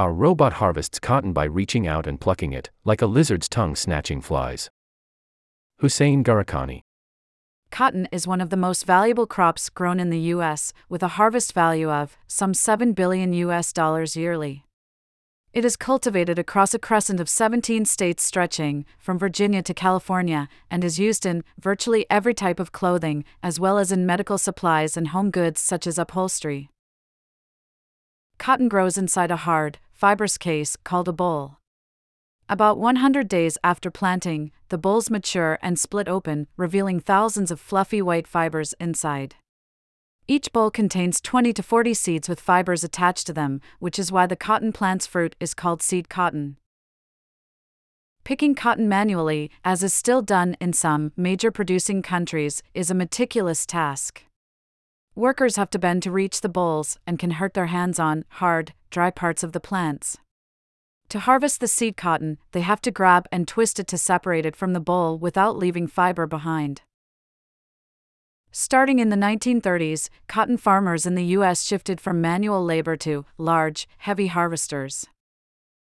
Our robot harvests cotton by reaching out and plucking it, like a lizard's tongue snatching flies. Hussein Gharakhani. Cotton is one of the most valuable crops grown in the U.S., with a harvest value of some 7 billion U.S. dollars yearly. It is cultivated across a crescent of 17 states stretching from Virginia to California and is used in virtually every type of clothing, as well as in medical supplies and home goods such as upholstery. Cotton grows inside a hard, fibrous case called a boll. About 100 days after planting, the bolls mature and split open, revealing thousands of fluffy white fibers inside. Each boll contains 20 to 40 seeds with fibers attached to them, which is why the cotton plant's fruit is called seed cotton. Picking cotton manually, as is still done in some major producing countries, is a meticulous task. Workers have to bend to reach the bolls and can hurt their hands on hard, dry parts of the plants. To harvest the seed cotton, they have to grab and twist it to separate it from the boll without leaving fiber behind. Starting in the 1930s, cotton farmers in the U.S. shifted from manual labor to large, heavy harvesters.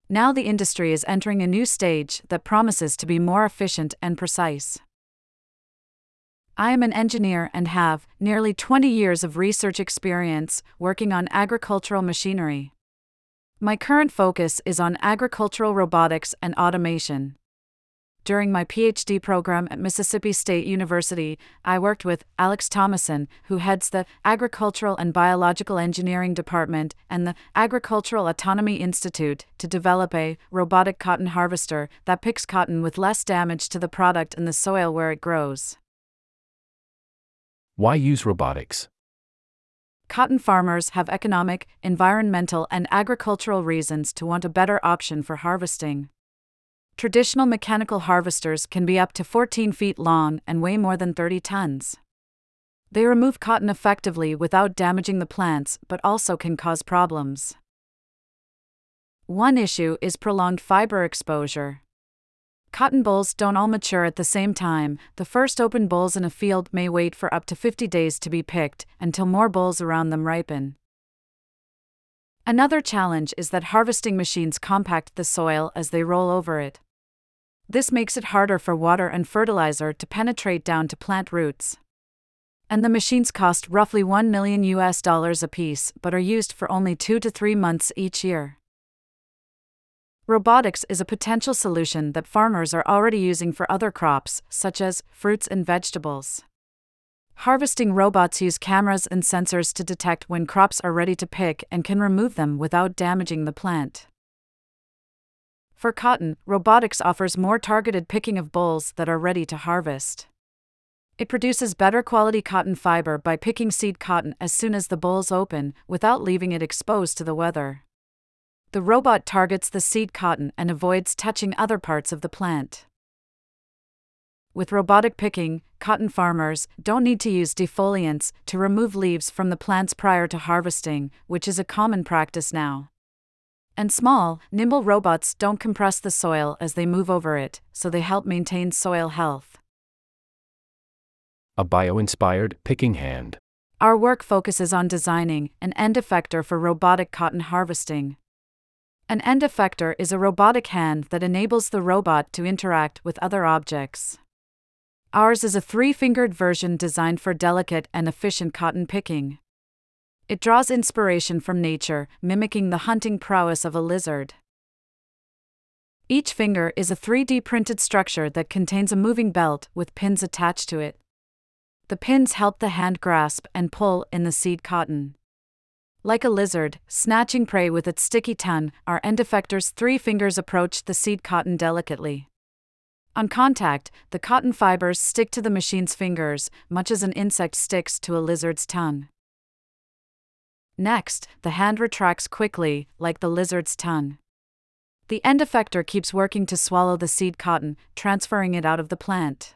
Now the industry is entering a new stage that promises to be more efficient and precise. I am an engineer and have nearly 20 years of research experience working on agricultural machinery. My current focus is on agricultural robotics and automation. During my PhD program at Mississippi State University, I worked with Alex Thomasson, who heads the Agricultural and Biological Engineering Department and the Agricultural Autonomy Institute, to develop a robotic cotton harvester that picks cotton with less damage to the product and the soil where it grows. Why use robotics? Cotton farmers have economic, environmental, and agricultural reasons to want a better option for harvesting. Traditional mechanical harvesters can be up to 14 feet long and weigh more than 30 tons. They remove cotton effectively without damaging the plants, but also can cause problems. One issue is prolonged fiber exposure. Cotton bolls don't all mature at the same time. The first open bolls in a field may wait for up to 50 days to be picked until more bolls around them ripen. Another challenge is that harvesting machines compact the soil as they roll over it. This makes it harder for water and fertilizer to penetrate down to plant roots. And the machines cost roughly 1 million US dollars apiece but are used for only 2 to 3 months each year. Robotics is a potential solution that farmers are already using for other crops, such as fruits and vegetables. Harvesting robots use cameras and sensors to detect when crops are ready to pick and can remove them without damaging the plant. For cotton, robotics offers more targeted picking of bolls that are ready to harvest. It produces better quality cotton fiber by picking seed cotton as soon as the bolls open, without leaving it exposed to the weather. The robot targets the seed cotton and avoids touching other parts of the plant. With robotic picking, cotton farmers don't need to use defoliants to remove leaves from the plants prior to harvesting, which is a common practice now. And small, nimble robots don't compress the soil as they move over it, so they help maintain soil health. A bio inspired picking hand. Our work focuses on designing an end effector for robotic cotton harvesting. An end effector is a robotic hand that enables the robot to interact with other objects. Ours is a three fingered version designed for delicate and efficient cotton picking. It draws inspiration from nature, mimicking the hunting prowess of a lizard. Each finger is a 3D printed structure that contains a moving belt with pins attached to it. The pins help the hand grasp and pull in the seed cotton. Like a lizard, snatching prey with its sticky tongue, our end effector's three fingers approach the seed cotton delicately. On contact, the cotton fibers stick to the machine's fingers, much as an insect sticks to a lizard's tongue. Next, the hand retracts quickly, like the lizard's tongue. The end effector keeps working to swallow the seed cotton, transferring it out of the plant.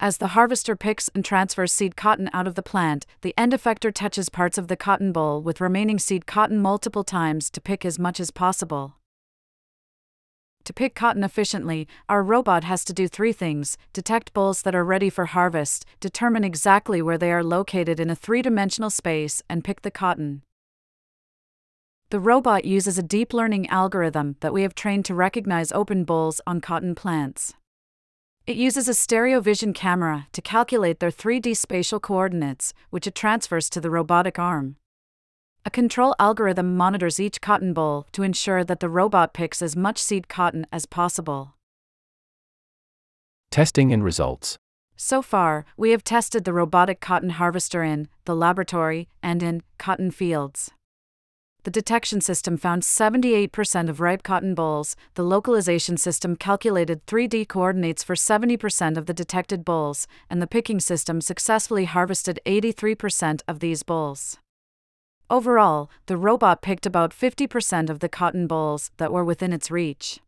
As the harvester picks and transfers seed cotton out of the plant, the end effector touches parts of the cotton boll with remaining seed cotton multiple times to pick as much as possible. To pick cotton efficiently, our robot has to do three things detect bolls that are ready for harvest, determine exactly where they are located in a three dimensional space, and pick the cotton. The robot uses a deep learning algorithm that we have trained to recognize open bolls on cotton plants. It uses a stereo vision camera to calculate their 3D spatial coordinates, which it transfers to the robotic arm. A control algorithm monitors each cotton boll to ensure that the robot picks as much seed cotton as possible. Testing and results. So far, we have tested the robotic cotton harvester in the laboratory and in cotton fields. The detection system found 78% of ripe cotton bolls. The localization system calculated 3D coordinates for 70% of the detected bolls, and the picking system successfully harvested 83% of these bolls. Overall, the robot picked about 50% of the cotton bolls that were within its reach.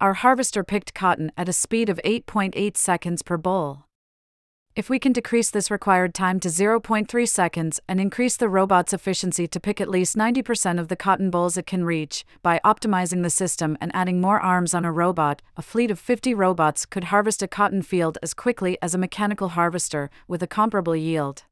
Our harvester picked cotton at a speed of 8.8 seconds per boll. If we can decrease this required time to 0.3 seconds and increase the robot's efficiency to pick at least 90% of the cotton bolls it can reach, by optimizing the system and adding more arms on a robot, a fleet of 50 robots could harvest a cotton field as quickly as a mechanical harvester, with a comparable yield.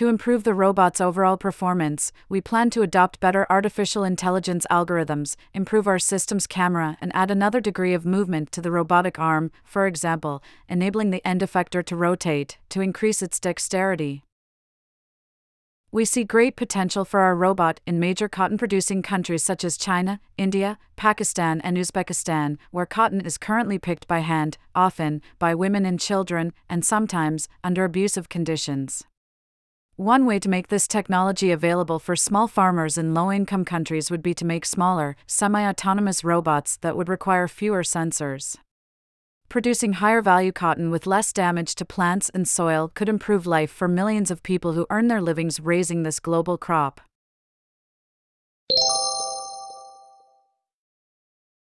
To improve the robot's overall performance, we plan to adopt better artificial intelligence algorithms, improve our system's camera, and add another degree of movement to the robotic arm, for example, enabling the end effector to rotate, to increase its dexterity. We see great potential for our robot in major cotton producing countries such as China, India, Pakistan, and Uzbekistan, where cotton is currently picked by hand, often by women and children, and sometimes under abusive conditions. One way to make this technology available for small farmers in low income countries would be to make smaller, semi autonomous robots that would require fewer sensors. Producing higher value cotton with less damage to plants and soil could improve life for millions of people who earn their livings raising this global crop.